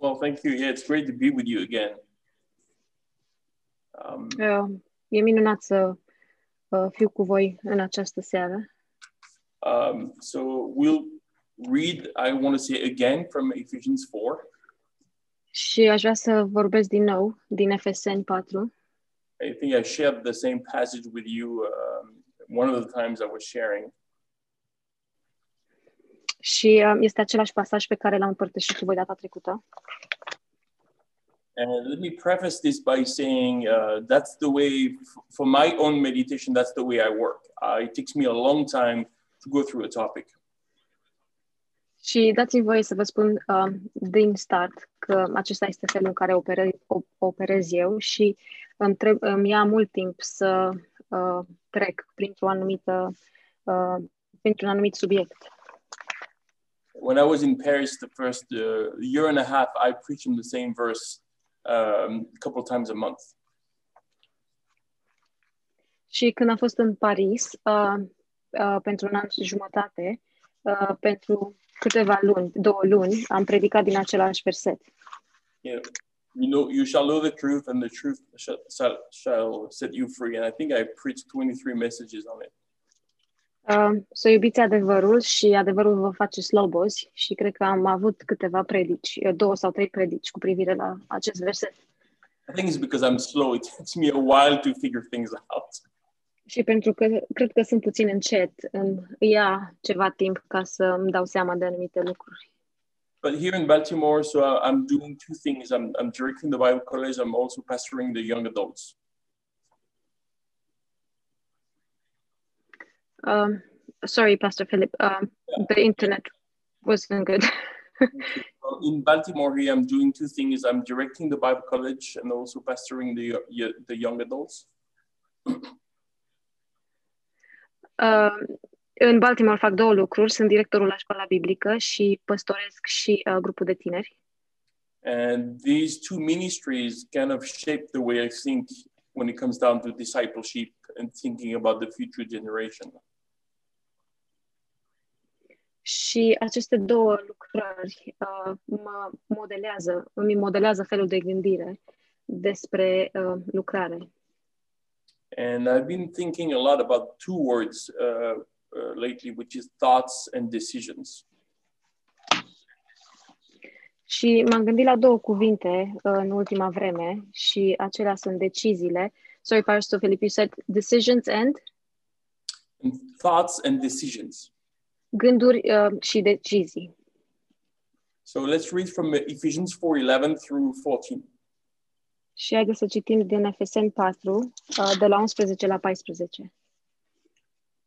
Well, thank you. Yeah, it's great to be with you again. Um, Uh, e minunat să uh, fiu cu voi în această seară. um, so we'll read, I want to say again from Ephesians 4. Și aș vrea să vorbesc din nou din Efeseni 4. I think I shared the same passage with you um, one of the times I was sharing. Și uh, este același pasaj pe care l-am împărtășit cu voi data trecută. And let me preface this by saying uh, that's the way, f- for my own meditation, that's the way I work. Uh, it takes me a long time to go through a topic. Și dați-mi voie să vă spun uh, din start că acesta este felul în care operez, op- operez eu și îmi, treb- îmi ia mult timp să uh, trec printr-o anumită, uh, printr-un anumit subiect. When I was in Paris the first uh, year and a half, I preached in the same verse um, a couple of times a month. Și când am fost în Paris, uh, uh, pentru un an și jumătate, uh, pentru câteva luni, două luni, am predicat din același verset. You know, you know, you shall know the truth, and the truth shall, shall, shall set you free. And I think I preached 23 messages on it. Uh, să iubiți adevărul și adevărul vă face slobozi și cred că am avut câteva predici, uh, două sau trei predici cu privire la acest verset. I think it's because I'm slow. It takes me a while to figure things out. Și pentru că cred că sunt puțin încet, îmi ia ceva timp ca să îmi dau seama de anumite lucruri. But here in Baltimore, so I- I'm doing two things. I'm, I'm directing the Bible college. I'm also pastoring the young adults. Um, sorry, Pastor Philip, um, the internet wasn't good. In Baltimore here, I'm doing two things. I'm directing the Bible college and also pastoring the the young adults. Uh, în Baltimore fac două lucruri. Sunt directorul la școala biblică și păstoresc și uh, grupul de tineri. And these two ministries kind of shape the way I think when it comes down to discipleship and thinking about the future generation. Și aceste două lucrări uh, mă modelează, îmi modelează felul de gândire despre uh, lucrare. And I've been thinking a lot about two words uh, uh, lately, which is thoughts and decisions. Și m-am gândit la două cuvinte uh, în ultima vreme și acelea sunt deciziile. Sorry, Pastor Philip, you said decisions and And thoughts and decisions. Gânduri uh, și decizii. So let's read from Ephesians 4:11 through 14. Și haideți să citim din Efeseni 4, uh, de la 11 la 14.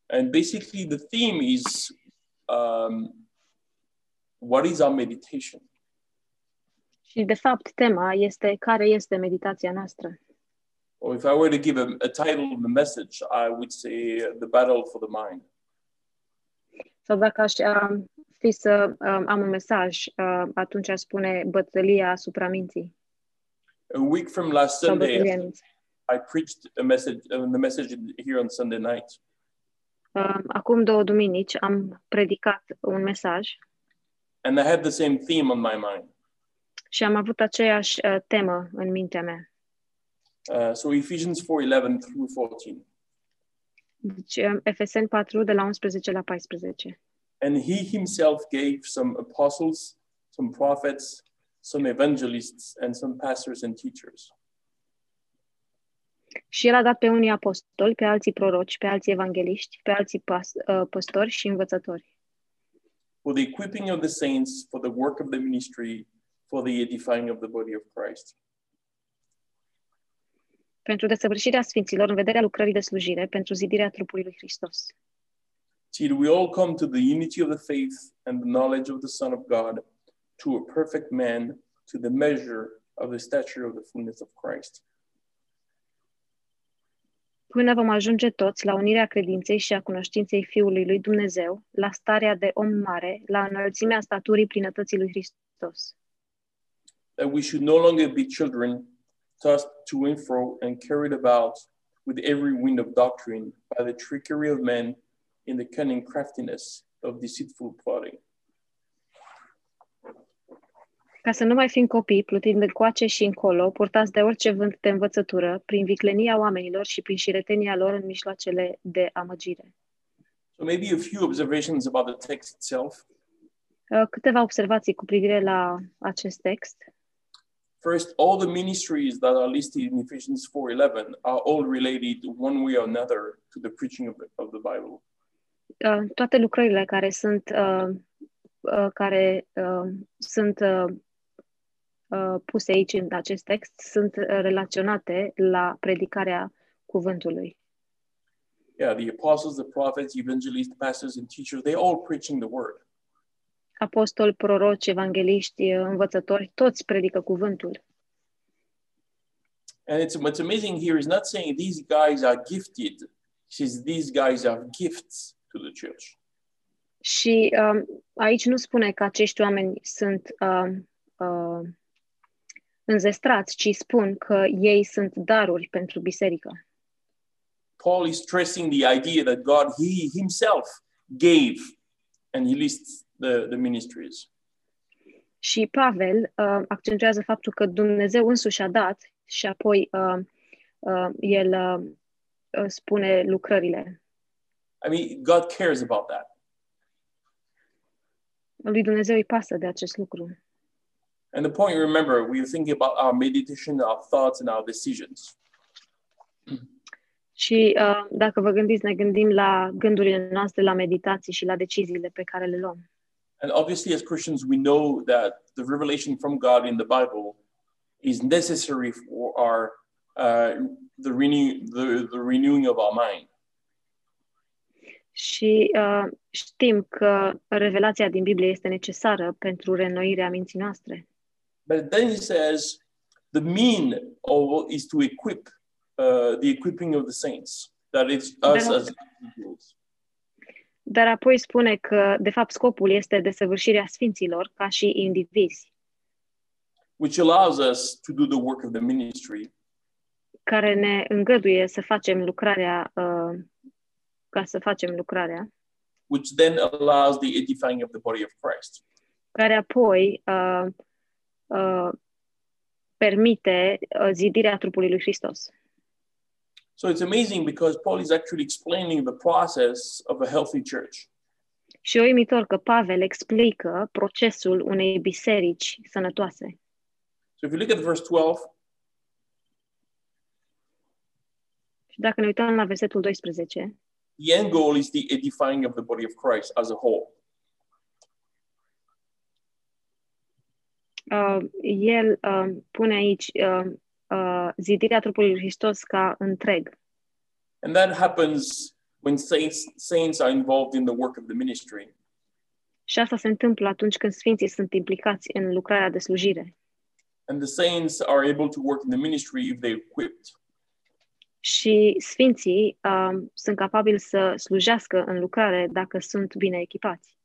And basically, the theme is um, what is our meditation? Și, de fapt, tema este care este meditația noastră. Or if I were to give a, a title of the message, I would say uh, The Battle for the Mind. Sau dacă aș uh, fi să uh, am un mesaj, uh, atunci aș spune bătălia asupra minții. A week from last Sau Sunday, bătălia minții. I preached a message, uh, the message here on Sunday night. Uh, acum două duminici am predicat un mesaj And I had the same theme on my mind. și am avut aceeași uh, temă în mintea mea. Uh, so Ephesians 4:11 through 14. Deci, uh, Efeseni 4, de la 11 la 14. And he himself gave some apostles, some prophets, some evangelists, and some pastors and teachers Și el a dat pe unii apostoli, pe alții proroci, pe alții evangeliști, pe alții pas, uh, păstori și învățători. for the equipping of the saints, for the work of the ministry, for the edifying of the body of Christ. Pentru desăvârșirea sfinților în vederea lucrării de slujire, pentru zidirea trupului lui Hristos. Till we all come to the unity of the faith and the knowledge of the Son of God, to a perfect man, to the measure of the stature of the fullness of Christ. Până vom ajunge toți la unirea credinței și a cunoștinței Fiului lui Dumnezeu, la starea de om mare, la înălțimea staturii plinătății lui Hristos. That we should no longer be children, tossed to and fro and carried about with every wind of doctrine by the trickery of men in the cunning craftiness of deceitful plotting. Ca să nu mai fim copii, plutind încoace și încolo, purtați de orice vânt de învățătură, prin viclenia oamenilor și prin șiretenia lor în mijloacele de amăgire. So maybe a few observations about the text itself. Uh, Câteva observații cu privire la acest text. First, all the ministries that are listed in Ephesians 4:11 are all related one way or another to the preaching of the, of the Bible. Uh, Toate lucrările care sunt uh, uh, care uh, sunt uh, uh, puse aici în acest text sunt uh, relaționate la predicarea cuvântului. Yeah, the apostles, the prophets, evangelists, pastors, and teachers, they all preaching the word. Apostoli, proroci, evangeliști, învățători, toți predică cuvântul. And it's what's amazing here is not saying these guys are gifted. He says these guys are gifts to the church. Și um, aici nu spune că acești oameni sunt um, uh, înzestrați, ci spun că ei sunt daruri pentru biserică. Paul is stressing the idea that God, He Himself gave, and He lists the, the ministries. Și Pavel uh, accentuează faptul că Dumnezeu însuși a dat și apoi uh, uh, el uh, uh, spune lucrările. I mean, God cares about that. Lui Dumnezeu îi pasă de acest lucru. And the point, remember, we are thinking about our meditation, our thoughts, and our decisions. Și uh, dacă vă gândiți, ne gândim la gândurile noastre, la meditații și la deciziile pe care le luăm. And obviously, as Christians, we know that the revelation from God in the Bible is necessary for our uh, the, renew, the, the renewing of our mind. Și uh, știm că revelația din Biblie este necesară pentru reînnoirea minții noastre. But then he says the mean of is to equip uh, the equipping of the saints. That it's us Then- as individuals. Dar apoi spune că, de fapt, scopul este desăvârșirea sfinților ca și indivizi, which allows us to do the work of the ministry care ne îngăduie să facem lucrarea, uh, ca să facem lucrarea, which then allows the edifying of the body of Christ. care apoi uh, uh, permite uh, zidirea trupului lui Hristos. So it's amazing because Paul is actually explaining the process of a healthy church. Și e uimitor că Pavel explică procesul unei biserici sănătoase. So if you look at verse 12, Și dacă ne uităm la versetul 12, the end goal is the edifying of the body of Christ as a whole. uh, el uh, pune aici uh, uh, zidirea trupului lui Hristos ca întreg. And that happens when saints, saints are involved in the work of the ministry. Și asta se întâmplă atunci când sfinții sunt implicați în lucrarea de slujire. And the saints are able to work in the ministry if they're equipped. Și sfinții um, sunt capabili să slujească în lucrare dacă sunt bine echipați.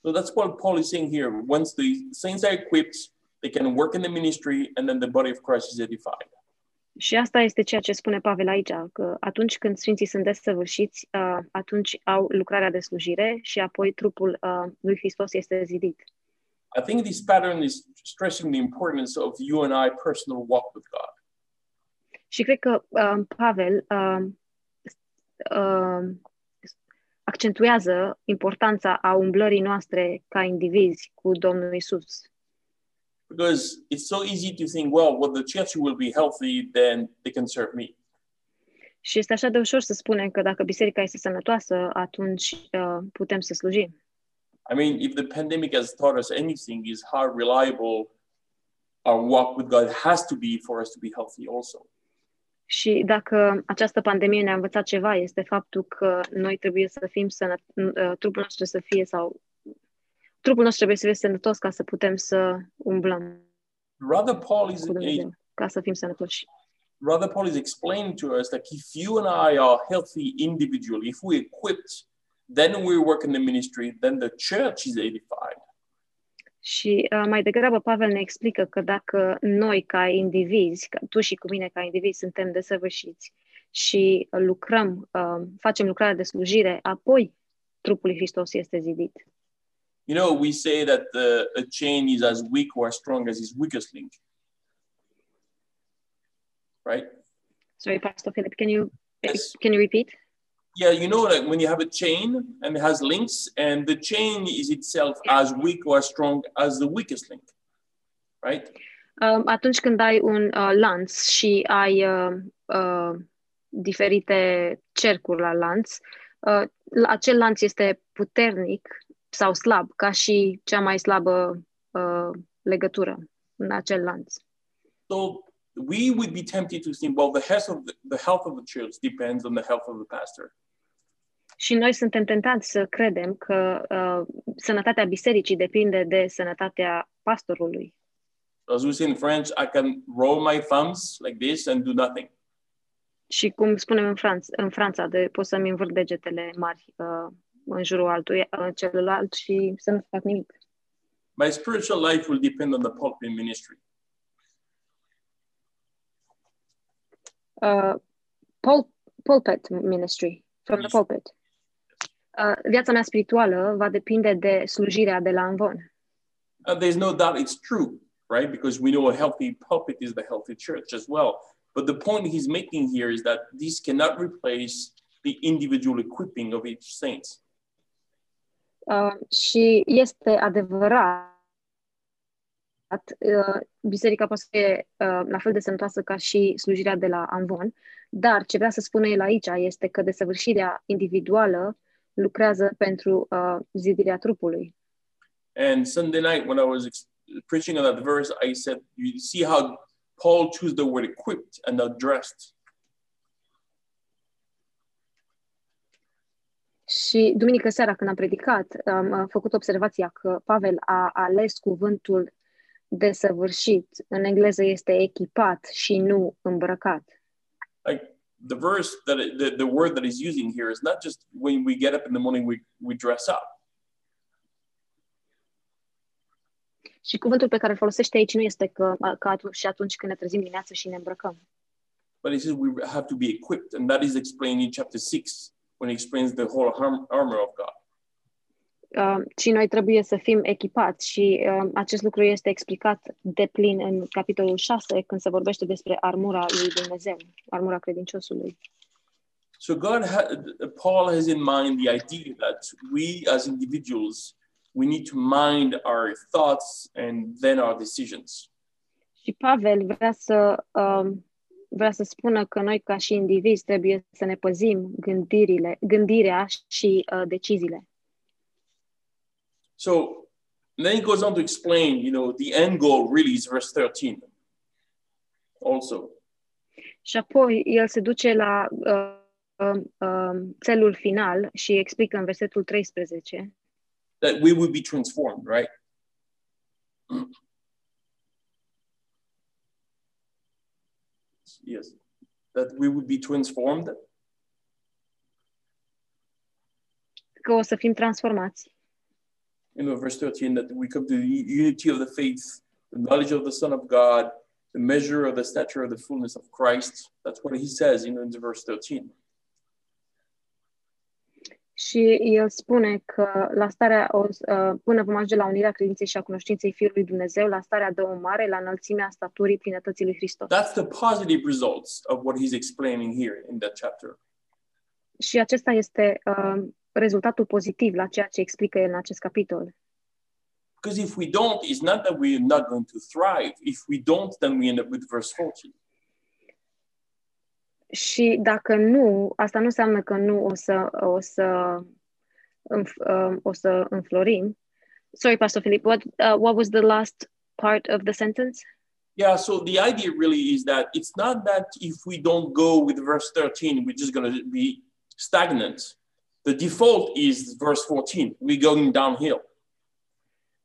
So that's what Paul is saying here. Once the saints are equipped, they can work in the ministry and then the body of Christ is edified. Și asta este ceea ce spune Pavel aici, că atunci când sfinții sunt desăvârșiți, uh, atunci au lucrarea de slujire și apoi trupul uh, lui Hristos este zidit. I think this pattern is stressing the importance of you and I personal walk with God. Și cred că uh, Pavel uh, uh, accentuează importanța a umblării noastre ca indivizi cu Domnul Isus. Because it's so easy to think, well, when the church will be healthy, then they can serve me. Și este așa de ușor să spunem că dacă biserica este sănătoasă, atunci uh, putem să slujim. I mean, if the pandemic has taught us anything, is how reliable our walk with God has to be for us to be healthy also. Și dacă această pandemie ne-a învățat ceva, este faptul că noi trebuie să fim sănăt, uh, trupul nostru să fie sau trupul nostru trebuie să fie sănătos ca să putem să umblăm Rather, Paul is cu Dumnezeu, ca să fim sănătoși. rather Paul is explaining to us that if you and I are healthy individually, if we're equipped, then we work in the ministry, then the church is edified. Și uh, mai degrabă Pavel ne explică că dacă noi ca indivizi, ca tu și cu mine ca indivizi suntem desăvârșiți și lucrăm, uh, facem lucrarea de slujire, apoi trupul lui Hristos este zidit. You know, we say that uh, a chain is as weak or as strong as its weakest link. Right? Sorry, Pastor Philip, can you Yes. can you repeat? Yeah, you know, like when you have a chain and it has links, and the chain is itself as weak or as strong as the weakest link. Right? Um, atunci când ai un uh, lanț și ai uh, uh, diferite cercuri la lanț, uh, acel lanț este puternic sau slab, ca și cea mai slabă uh, legătură în acel lanț. So we would be tempted to think, well, the health of the, the health of the church depends on the health of the pastor. Și noi suntem tentați să credem că uh, sănătatea bisericii depinde de sănătatea pastorului. As we say in French, I can roll my thumbs like this and do nothing. Și cum spunem în, Franț- în Franța, de, pot să-mi învârt degetele mari uh, în jurul altuia, uh, celuilalt și să nu fac nimic. My spiritual life will depend on the pulpit ministry. Uh, pul- pulpit ministry, from the pulpit. Uh, viața mea spirituală va depinde de slujirea de la Anvon. And there's no doubt it's true, right? Because we know a healthy pulpit is the healthy church as well. But the point he's making here is that this cannot replace the individual equipping of each saint. Uh, și este adevărat, uh, biserica poate să fie uh, la fel de sănătoasă ca și slujirea de la Anvon, dar ce vrea să spună el aici este că desăvârșirea individuală lucrează pentru uh, zidirea trupului. And Sunday night, when I was ex- preaching on that verse, I said, you see how Paul chose the word equipped and not Și duminică seara când am predicat, am uh, făcut observația că Pavel a ales cuvântul desăvârșit. În engleză este echipat și nu îmbrăcat. Like the verse that it, the, the word that he's using here is not just when we get up in the morning, we, we dress up. Și cuvântul pe care îl folosește aici nu este că, că atunci, și atunci când ne trezim dimineața și ne îmbrăcăm. But he says we have to be equipped. And that is explained in chapter six when he explains the whole arm- armor of God. Uh, și noi trebuie să fim echipați și uh, acest lucru este explicat de plin în capitolul 6 când se vorbește despre armura lui Dumnezeu, armura credinciosului. So God, ha- Paul has in mind the idea that we as individuals, we need to mind our thoughts and then our decisions. Și Pavel vrea să um, vrea să spună că noi ca și indivizi trebuie să ne păzim gândirile, gândirea și uh, deciziile. So and then he goes on to explain, you know, the end goal really is verse 13 also. Și apoi el se duce la uh, uh, uh, țelul final și explică în versetul 13 that we would be transformed, right? Yes, that we would be transformed. că o să fim transformați. You know, verse 13, that we come to the unity of the faith, the knowledge of the Son of God, the measure of the stature of the fullness of Christ. That's what he says, you know, in verse 13. Și el spune că la starea, o, uh, până vom ajunge la unirea credinței și a cunoștinței Fiului Dumnezeu, la starea de om mare, la înălțimea staturii plinătății lui Hristos. That's the positive results of what he's explaining here in that chapter. Și acesta este uh, rezultatul pozitiv la ceea ce explică el în acest capitol. Because if we don't, it's not that we're not going to thrive. If we don't, then we end up with verse 14. Și dacă nu, asta nu înseamnă că nu o să, o să, înf- uh, o să înflorim. Sorry, Pastor Philip, what, uh, what was the last part of the sentence? Yeah, so the idea really is that it's not that if we don't go with verse 13, we're just going to be stagnant. The default is verse 14. We're going downhill.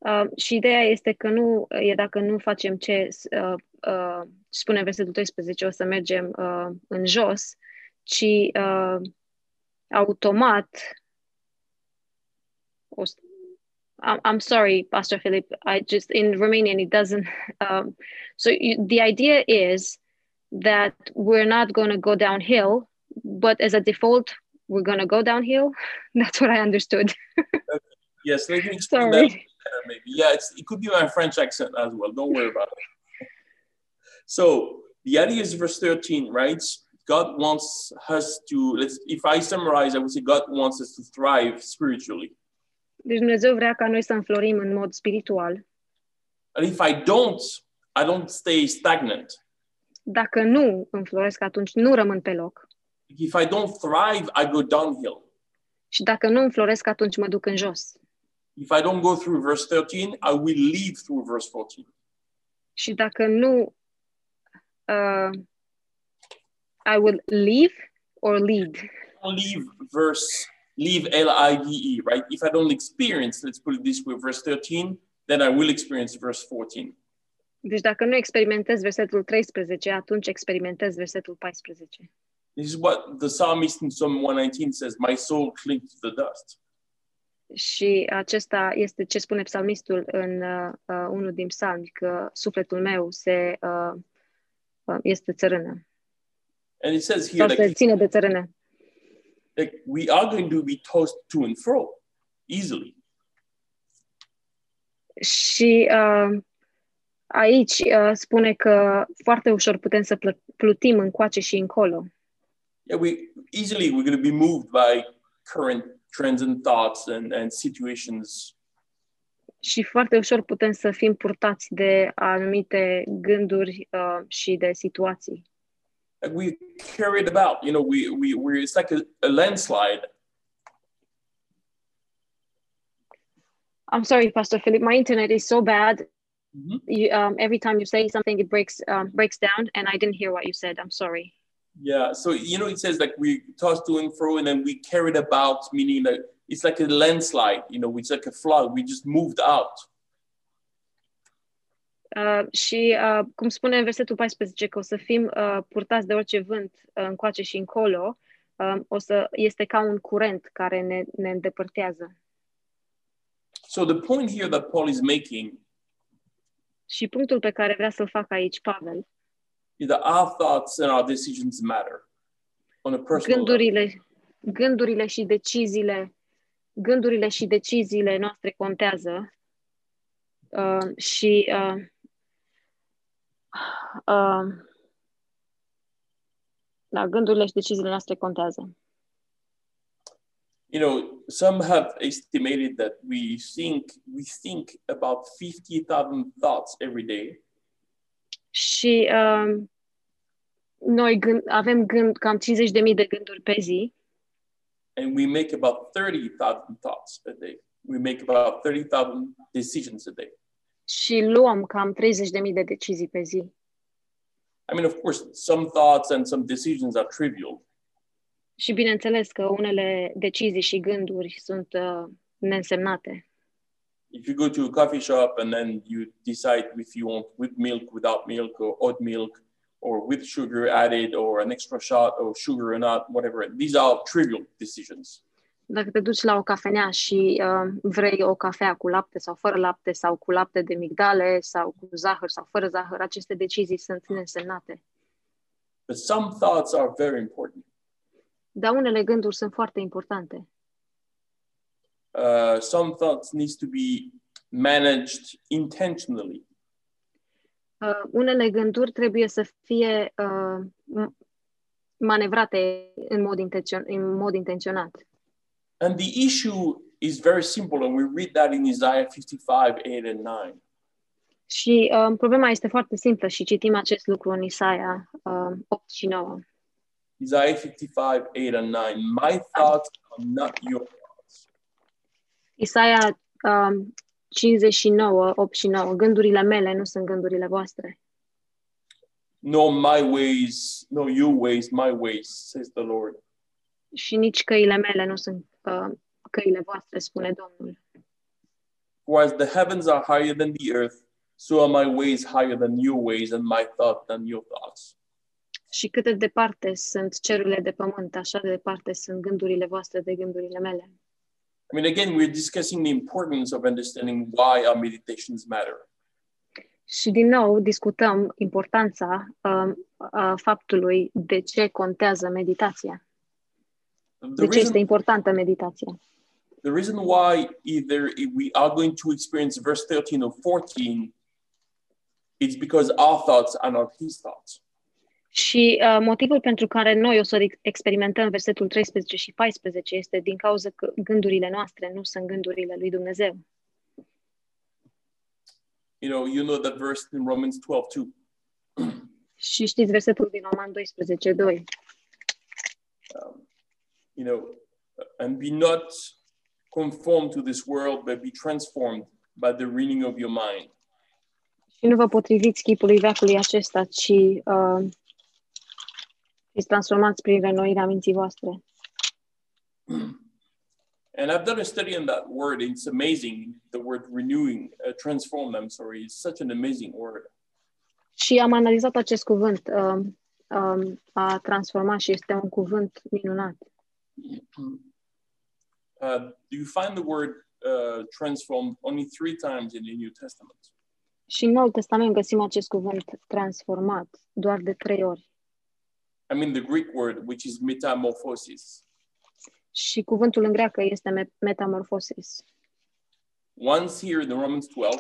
Uh, și ideea este că nu e dacă nu facem ce uh, uh, spune versetul 12, o să mergem uh, în jos, ci uh, automat o, I'm, I'm sorry, Pastor Philip. I just in Romanian it doesn't. Um, so you, the idea is that we're not going to go downhill, but as a default, we're going to go downhill. That's what I understood. Yes, let me explain Sorry. better, maybe. Yeah, it's, it could be my French accent as well. Don't worry about it. So the idea is verse 13, right? God wants us to, let's, if I summarize, I would say God wants us to thrive spiritually. Deci Dumnezeu vrea ca noi să înflorim în mod spiritual. And if I don't, I don't stay stagnant. Dacă nu înfloresc, atunci nu rămân pe loc. If I don't thrive, I go downhill. Și dacă nu înfloresc, atunci mă duc în jos. If I don't go through verse 13, I will leave through verse 14. Și dacă nu, uh, I will leave or lead. Leave verse, leave L-I-V-E, right? If I don't experience, let's put it this way, verse 13, then I will experience verse 14. Deci dacă nu experimentez versetul 13, atunci experimentez versetul 14. This is what the psalmist in Psalm 119 says, my soul clings to the dust. Și acesta este ce spune psalmistul în uh, uh, unul din psalmi, că sufletul meu se, uh, uh, este țărână, And it says here sau that se ține de țărână. like, we are going to be tossed to and fro easily. Și uh, aici uh, spune că foarte ușor putem să pl- plutim încoace și încolo. Yeah, we easily we're going to be moved by current trends and thoughts and, and situations. Și foarte ușor putem să fim purtați de anumite gânduri uh, și de situații. Like we carry it about, you know, we, we, we're, it's like a, a landslide. I'm sorry, Pastor Philip, my internet is so bad. Mhm. You, um, every time you say something, it breaks um, breaks down, and I didn't hear what you said. I'm sorry. Yeah. So, you know, it says like we toss to and fro and then we carried about, meaning that it's like a landslide, you know, it's like a flood. We just moved out. Uh, și uh, cum spune în versetul 14 că o să fim uh, purtați de orice vânt uh, încoace și încolo, uh, o să este ca un curent care ne, ne îndepărtează. So the point here that Paul is making Și punctul pe care vrea să-l fac aici, Pavel, is that our thoughts and our decisions matter on a personal level. gândurile, gândurile și deciziile, gândurile și deciziile noastre contează uh, și uh, uh, da, gândurile și deciziile noastre contează. You know, some have estimated that we think we think about 50,000 thoughts every day. Și uh, noi gând, avem gând, cam 50.000 de gânduri pe zi and we make about 30,000 thoughts a day. We make about 30,000 decisions a day. și luăm cam 30.000 de decizii pe zi. I mean, of course, some thoughts and some decisions are trivial, Și bineînțeles că unele decizii și gânduri sunt uh, neînsemnate. If you go to a coffee shop and then you decide if you want with milk, without milk, or oat milk, or with sugar added, or an extra shot of sugar or not, whatever, these are trivial decisions. Dacă te duci la o cafenea și uh, vrei o cafea cu lapte sau fără lapte sau cu lapte de migdale sau cu zahăr sau fără zahăr, aceste decizii sunt neînsemnate. But some thoughts are very important. Dar unele gânduri sunt foarte importante. Uh, some thoughts needs to be managed intentionally. Uh, unele gânduri trebuie să fie uh, m- manevrate în mod, intențion- în mod intenționat. And the issue is very simple, and we read that in Isaiah 55, 8 and 9. Și uh, problema este foarte simplă și citim acest lucru în Isaia uh, 8 și 9. Isaiah 55, 8 and 9. My thoughts are not your thoughts. Isaia um, 59, 8 și 9. Gândurile mele nu sunt gândurile voastre. Nor my ways, nor your ways, my ways, says the Lord. Și nici căile mele nu sunt uh, căile voastre, spune Domnul. For as the heavens are higher than the earth, so are my ways higher than your ways, and my thoughts than your thoughts. Și cât de departe sunt cerurile de pământ, așa de departe sunt gândurile voastre de gândurile mele. I mean, again, we're discussing the importance of understanding why our meditations matter. Și din nou discutăm importanța uh, uh, faptului de ce contează meditația. The De ce este importantă meditația. The reason why either we are going to experience verse 13 or 14 is because our thoughts are not his thoughts. Și uh, motivul pentru care noi o să experimentăm versetul 13 și 14 este din cauza că gândurile noastre nu sunt gândurile lui Dumnezeu. You know, you know that verse in Romans 12 too. Și știți versetul din Roman 12, 2. Um, you know, and be not conformed to this world, but be transformed by the renewing of your mind. Și nu vă potriviți chipului veacului acesta, ci uh, fiți transformați prin renoirea minții voastre. And I've done a study on that word. It's amazing. The word renewing, uh, transform, I'm sorry, is such an amazing word. Și am analizat acest cuvânt, uh, uh, a transforma și este un cuvânt minunat. Uh, do you find the word uh, transform only three times in the New Testament? Și în Noul Testament găsim acest cuvânt transformat doar de trei ori. I mean the Greek word, which is metamorphosis. Și cuvântul în greacă este me- metamorphosis. Once here in the Romans 12,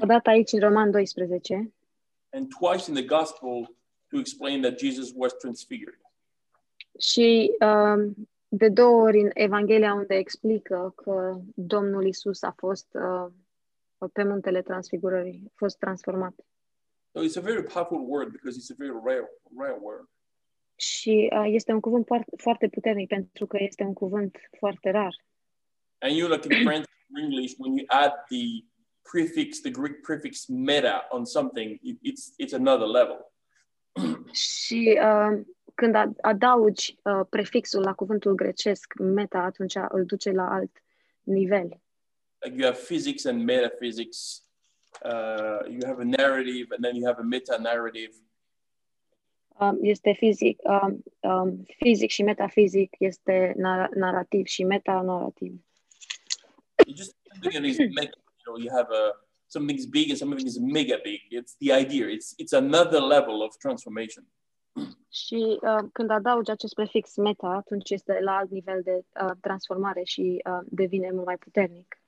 Odată aici în Roman 12 and twice in the Gospel to explain that Jesus was transfigured. și uh, de două ori în Evanghelia unde explică că Domnul Isus a fost uh, pe muntele transfigurării, a fost transformat. So it's a very powerful word because it's a very rare, rare word. Și uh, este un cuvânt foarte, foarte puternic pentru că este un cuvânt foarte rar. And you like in French or English, when you add the prefix, the Greek prefix meta on something, it, it's it's another level. Și uh, când a- adaugi uh, prefixul la cuvântul grecesc meta, atunci îl duce la alt nivel. Like you have physics and metaphysics. Uh, you have a narrative, and then you have a meta narrative. Um, este fizic, um, um, fizic și metafizic, este nar- narrativ și meta-narrativ. You just something that is mega. You know, you have a something's big and something is mega big. It's the idea. It's it's another level of transformation. Și uh, când adaugi acest prefix meta, atunci este la alt nivel de uh, transformare și uh, devine mult mai puternic.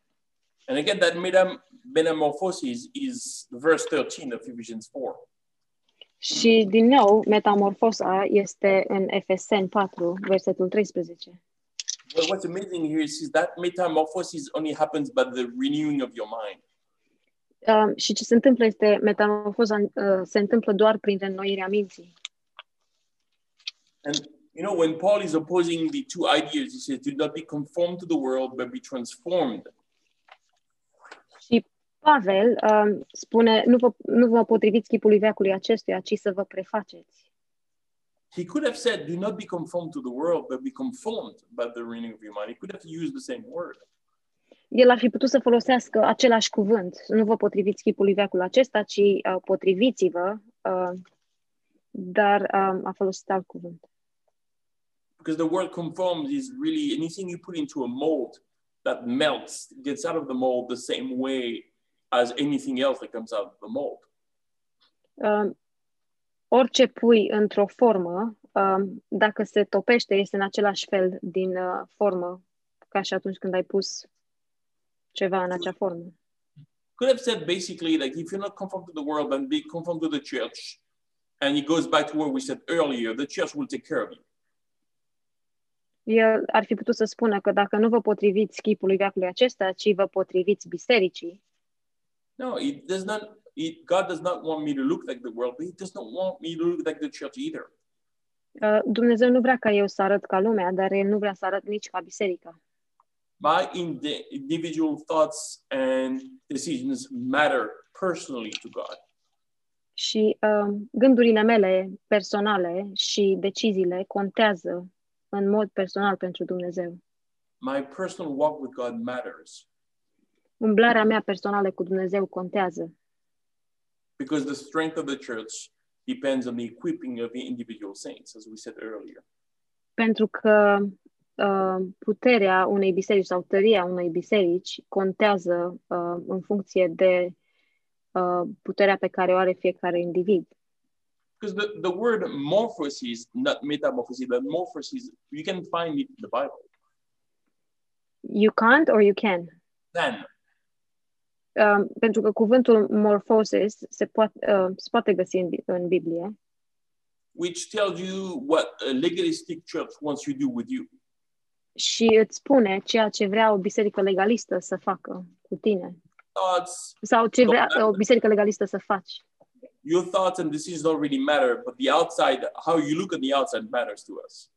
And again, that metam- metamorphosis is verse 13 of Ephesians 4. Și din nou, metamorfosa este în Efeseni 4, versetul 13. But what's amazing here is, is that metamorphosis only happens by the renewing of your mind. Uh, și ce se întâmplă este, metamorfoza uh, se întâmplă doar prin reînnoirea minții. And you know, when Paul is opposing the two ideas, he says, "Do not be conformed to the world, but be transformed." Și Pavel um, spune, nu vă, nu vă potriviți chipului veacului acestuia, ci să vă prefaceți. He could have said, "Do not be conformed to the world, but be conformed by the renewing of your mind." He could have used the same word. El ar fi putut să folosească același cuvânt. Nu vă potriviți chipului veacului acesta, ci uh, potriviți-vă, uh, dar um, a folosit alt cuvânt. Because the word conformed is really anything you put into a mold that melts, gets out of the mold the same way as anything else that comes out of the mold. Um, orice pui într-o formă, um, dacă se topește, este în același fel din uh, formă ca și atunci când ai pus ceva în acea formă. Could have said basically like if you're not conformed to the world, then be conformed to the church. And it goes back to what we said earlier, the church will take care of you. El ar fi putut să spună că dacă nu vă potriviți chipului veacului acesta, ci vă potriviți bisericii, No, it does not. It, God does not want me to look like the world, but He does not want me to look like the church either. uh, Dumnezeu nu vrea ca eu să arăt ca lumea, dar El nu vrea să arăt nici ca biserica. My indi- individual thoughts and decisions matter personally to God. Și uh, gândurile mele personale și deciziile contează în mod personal pentru Dumnezeu. My personal walk with God matters Umblarea mea personală cu Dumnezeu contează, because the strength of the church depends on the equipping of the individual saints, as we said earlier. pentru că uh, puterea unei biserici sau tăria unei biserici contează uh, în funcție de uh, puterea pe care o are fiecare individ. Because the, the word morphosis, not metamorphosis, but morphosis, you can find it in the Bible. You can't or you can? Can. Um, pentru că cuvântul morphosis se poate, uh, se poate găsi în, Bi- în Biblie which tells you what a legalistic church wants you to do with you. și îți spune ceea ce vrea o biserică legalistă să facă cu tine. Thoughts, Sau ce vrea o biserică legalistă să faci. your thoughts and decisions don't really matter, but the outside, how you look at the outside matters to us.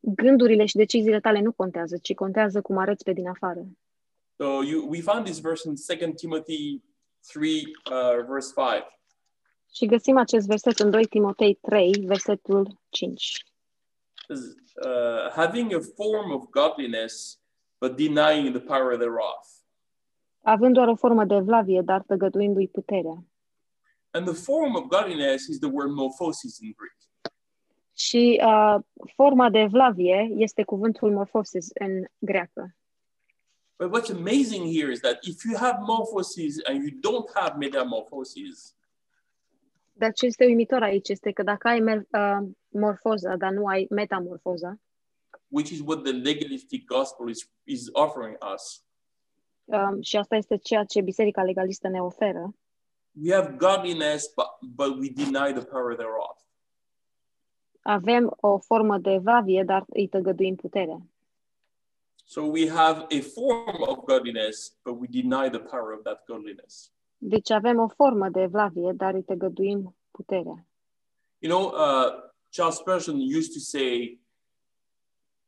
Gândurile și deciziile tale nu contează, ci contează cum arăți pe din afară. So you, we found this verse in 2 Timothy 3, uh, verse 5. Și găsim acest verset în 2 Timotei 3, versetul 5. says, uh, having a form of godliness, but denying the power thereof. Având doar o formă de evlavie, dar tăgăduindu-i puterea. And the form of godliness is the word morphosis in Greek. Și uh, forma de evlavie este cuvântul morphosis în greacă. But what's amazing here is that if you have morphosis and you don't have metamorphosis, Dar ce este uimitor aici este că dacă ai uh, morfoza, dar nu ai metamorfoza, which is what the legalistic gospel is, is offering us, um, și asta este ceea ce Biserica Legalistă ne oferă, we have godliness, but, but we deny the power thereof. avem o formă de evlavie, dar îi tăgăduim puterea. So we have a form of godliness, but we deny the power of that godliness. Deci avem o formă de evlavie, dar îi tăgăduim puterea. You know, uh, Charles Spurgeon used to say,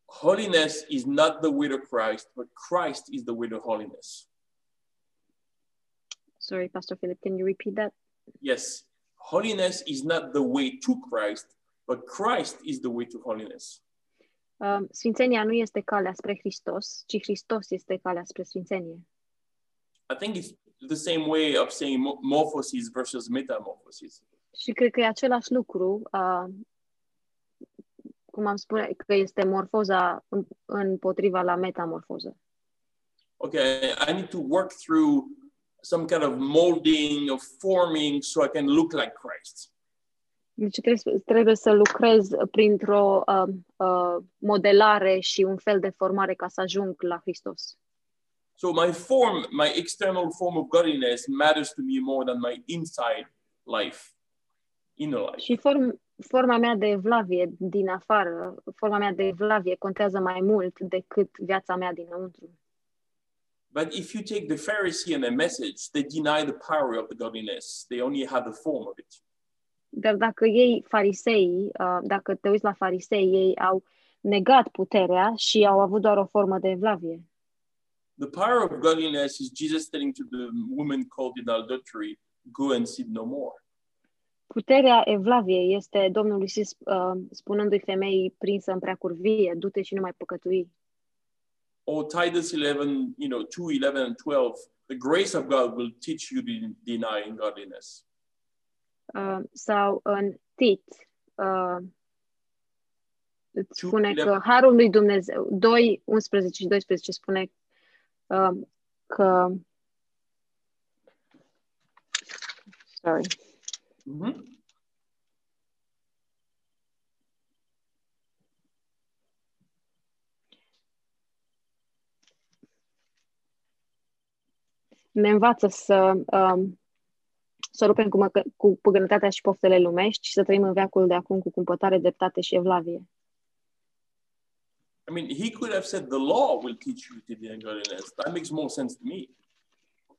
holiness is not the way to Christ, but Christ is the way to holiness. Sorry, Pastor Philip, can you repeat that? Yes, holiness is not the way to Christ, but Christ is the way to holiness. Um, sfințenia nu este calea spre Hristos, ci Hristos este calea spre sfințenie. I think it's the same way of saying mo- morphosis versus metamorphosis. Și cred că e același lucru, uh, cum am spune, că este morfoza în- împotriva la metamorfoză. Okay, I need to work through some kind of molding of forming so I can look like Christ. Deci trebuie, trebuie să lucrez printr-o uh, uh, modelare și un fel de formare ca să ajung la Hristos. So my form, my external form of godliness matters to me more than my inside life, inner life. Și form, forma mea de evlavie din afară, forma mea de evlavie contează mai mult decât viața mea dinăuntru. But if you take the Pharisee and the message, they deny the power of the godliness. They only have the form of it. Dar dacă ei, farisei, uh, dacă te uiți la farisei, ei au negat puterea și au avut doar o formă de evlavie. The power of godliness is Jesus telling to the woman caught in adultery, go and sin no more. Puterea evlaviei este Domnul Iisus uh, spunându-i femeii prinsă în preacurvie, du-te și nu mai păcătui. Or Titus 11, you know, 2, 11 and 12, the grace of God will teach you to deny godliness. Uh, sau în Tit, uh, îți Two, spune eleven. că Harul lui Dumnezeu, 2, 11 și 12 spune uh, că sorry, Mhm. ne învață să um, să rupem cu, măcă, cu păgânătatea și poftele lumești și să trăim în veacul de acum cu cumpătare, dreptate și evlavie. I mean, he could have said the law will teach you to deny godliness. That makes more sense to me.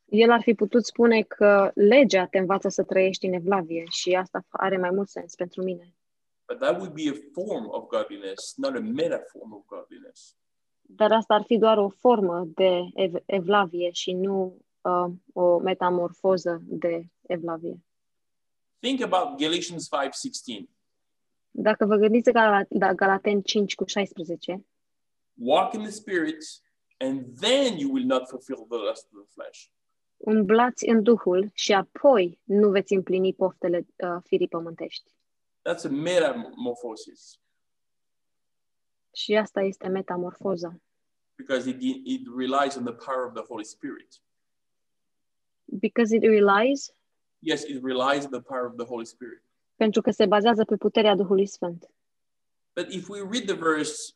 El ar fi putut spune că legea te învață să trăiești în evlavie și asta are mai mult sens pentru mine. But that would be a form of godliness, not a metaform of godliness. Dar asta ar fi doar o formă de ev- evlavie și nu uh, o metamorfoză de evlavie. Think about Galatians 5:16. Dacă vă gândiți la, la Galaten 5 cu 16, Walk in the spirit, and then you will not fulfill the lust of the flesh. umblați în Duhul și apoi nu veți împlini poftele uh, firii pământești. That's a metamorphosis Și asta este metamorfoza. because it, it relies on the power of the Holy Spirit. Because it relies, Yes, it relies on the power of the Holy Spirit. pentru că se bazează pe puterea Duhului Sfânt. But if we read the verse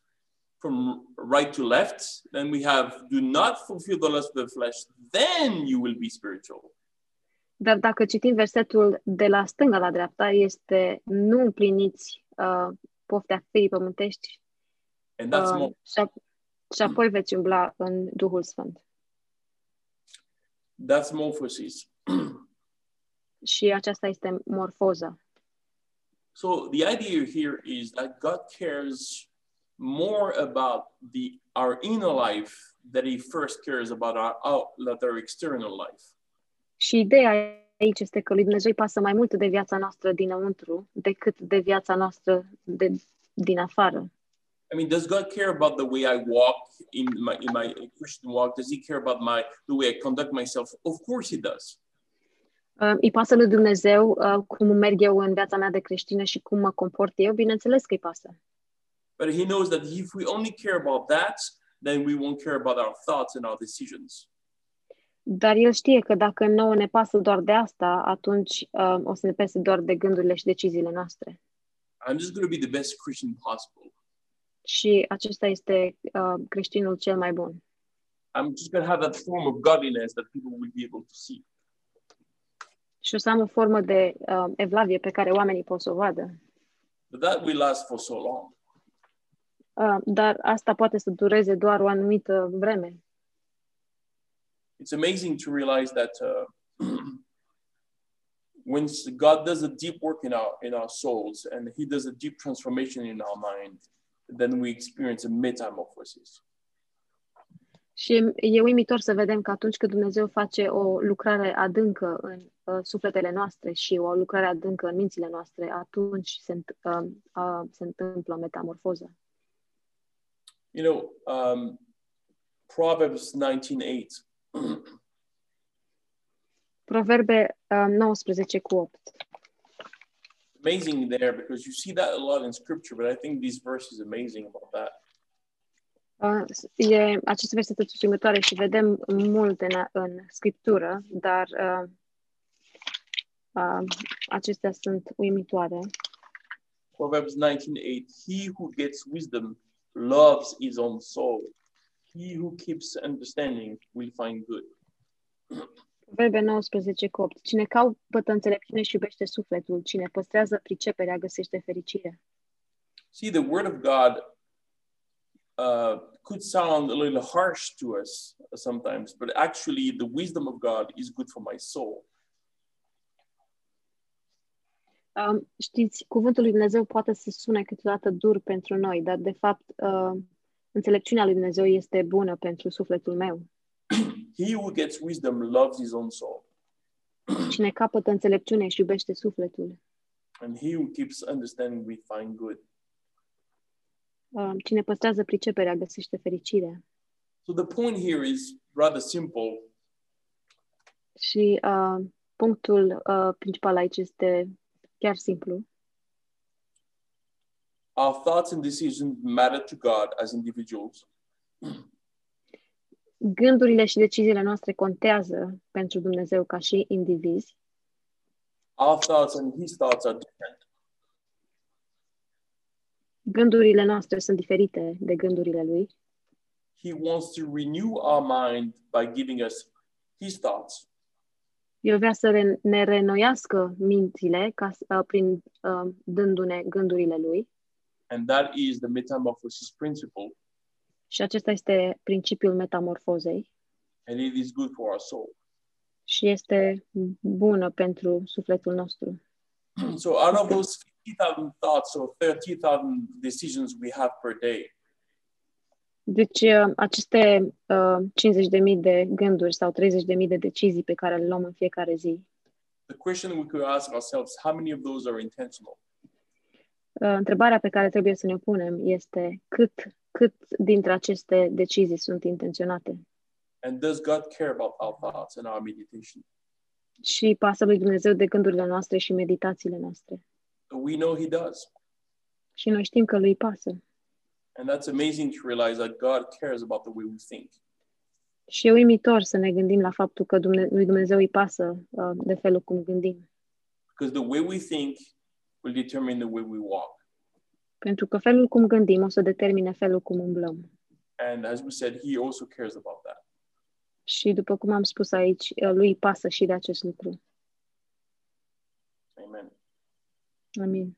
from right to left. Then we have do not fulfill the lust of the flesh, then you will be spiritual. Dar dacă citim versetul de la stânga la dreapta, este nu împliniți uh, poftea firii pământești And that's uh, more, și, ap- și apoi veți umbla în Duhul Sfânt. that's morphosis. Și aceasta este morfoza. So the idea here is that God cares more about the our inner life than he first cares about our out, our external life. Și ideea aici este că lui Dumnezeu îi pasă mai mult de viața noastră dinăuntru decât de viața noastră de, din afară. I mean, does God care about the way I walk in my in my Christian walk? Does He care about my the way I conduct myself? Of course, He does. Uh, îi pasă lui Dumnezeu uh, cum merg eu în viața mea de creștină și cum mă comport eu, bineînțeles că îi pasă. But He knows that if we only care about that, then we won't care about our thoughts and our decisions. Dar el știe că dacă nouă ne pasă doar de asta, atunci uh, o să ne pese doar de gândurile și deciziile noastre. I'm just going to be the best Christian possible. Și acesta este uh, creștinul cel mai bun. I'm just going to have that form of godliness that people will be able to see. Și o să am o formă de uh, evlavie pe care oamenii pot să o vadă. But that will last for so long. Uh, dar asta poate să dureze doar o anumită vreme. It's amazing to realize that uh, when God does a deep work in our in our souls and He does a deep transformation in our mind, then we experience a metamorphosis. Și e, e uimitor să vedem că atunci când Dumnezeu face o lucrare adâncă în uh, sufletele noastre și o lucrare adâncă în mințile noastre, atunci se, înt- uh, uh, se întâmplă metamorfoza. You know, um, Proverbs 19:8. Proverbe uh, 19 cu 8. amazing there because you see that a lot in Scripture, but I think these verses amazing about that. Uh, e aceste versete uimitoare și vedem multe în, în scriptură, dar uh, uh, acestea sunt uimitoare. Proverbs 19:8. He who gets wisdom loves his own soul. He who keeps understanding will find good. Proverbe 19 cu 8. Cine caută înțelepciune și iubește sufletul, cine păstrează priceperea găsește fericire. See, the word of God uh, could sound a little harsh to us sometimes, but actually, the wisdom of God is good for my soul. Um, știți, cuvântul lui Dumnezeu poate să sune câteodată dur pentru noi, dar de fapt uh, înțelepciunea lui Dumnezeu este bună pentru sufletul meu. He who gets wisdom loves his own soul, Cine capătă înțelepciune și iubește sufletul, and he who keeps understanding will find good. uh, cine păstrează priceperea găsește fericire. So the point here is rather simple. Și uh, punctul uh, principal aici este chiar simplu. Our thoughts and decisions matter to God as individuals, Gândurile și deciziile noastre contează pentru Dumnezeu ca și indivizi. our thoughts and his thoughts are different. Gândurile noastre sunt diferite de gândurile lui He wants to renew our mind by giving us his thoughts. El vrea să re- ne renoiască mințile ca, s- uh, prin uh, dându-ne gândurile lui And that is the metamorphosis principle. și acesta este principiul metamorfozei And it is good for our soul. și este bună pentru sufletul nostru. so out of those 50,000 thoughts or 30,000 decisions we have per day, Deci uh, aceste uh, 50.000 de gânduri sau 30.000 de decizii pe care le luăm în fiecare zi, the question we could ask ourselves, how many of those are intentional? uh, întrebarea pe care trebuie să ne punem este cât, cât dintre aceste decizii sunt intenționate And does God care about our thoughts and our meditation? și pasă lui Dumnezeu de gândurile noastre și meditațiile noastre. We know He does. Și noi știm că lui pasă. And that's amazing to realize that God cares about the way we think. Și e uimitor să ne gândim la faptul că Dumne- lui Dumnezeu îi pasă uh, de felul cum gândim. Because the way we think will determine the way we walk. Pentru că felul cum gândim o să determine felul cum umblăm. And as we said, he also cares about that. Și după cum am spus aici, uh, lui pasă și de acest lucru. Amen. Amin.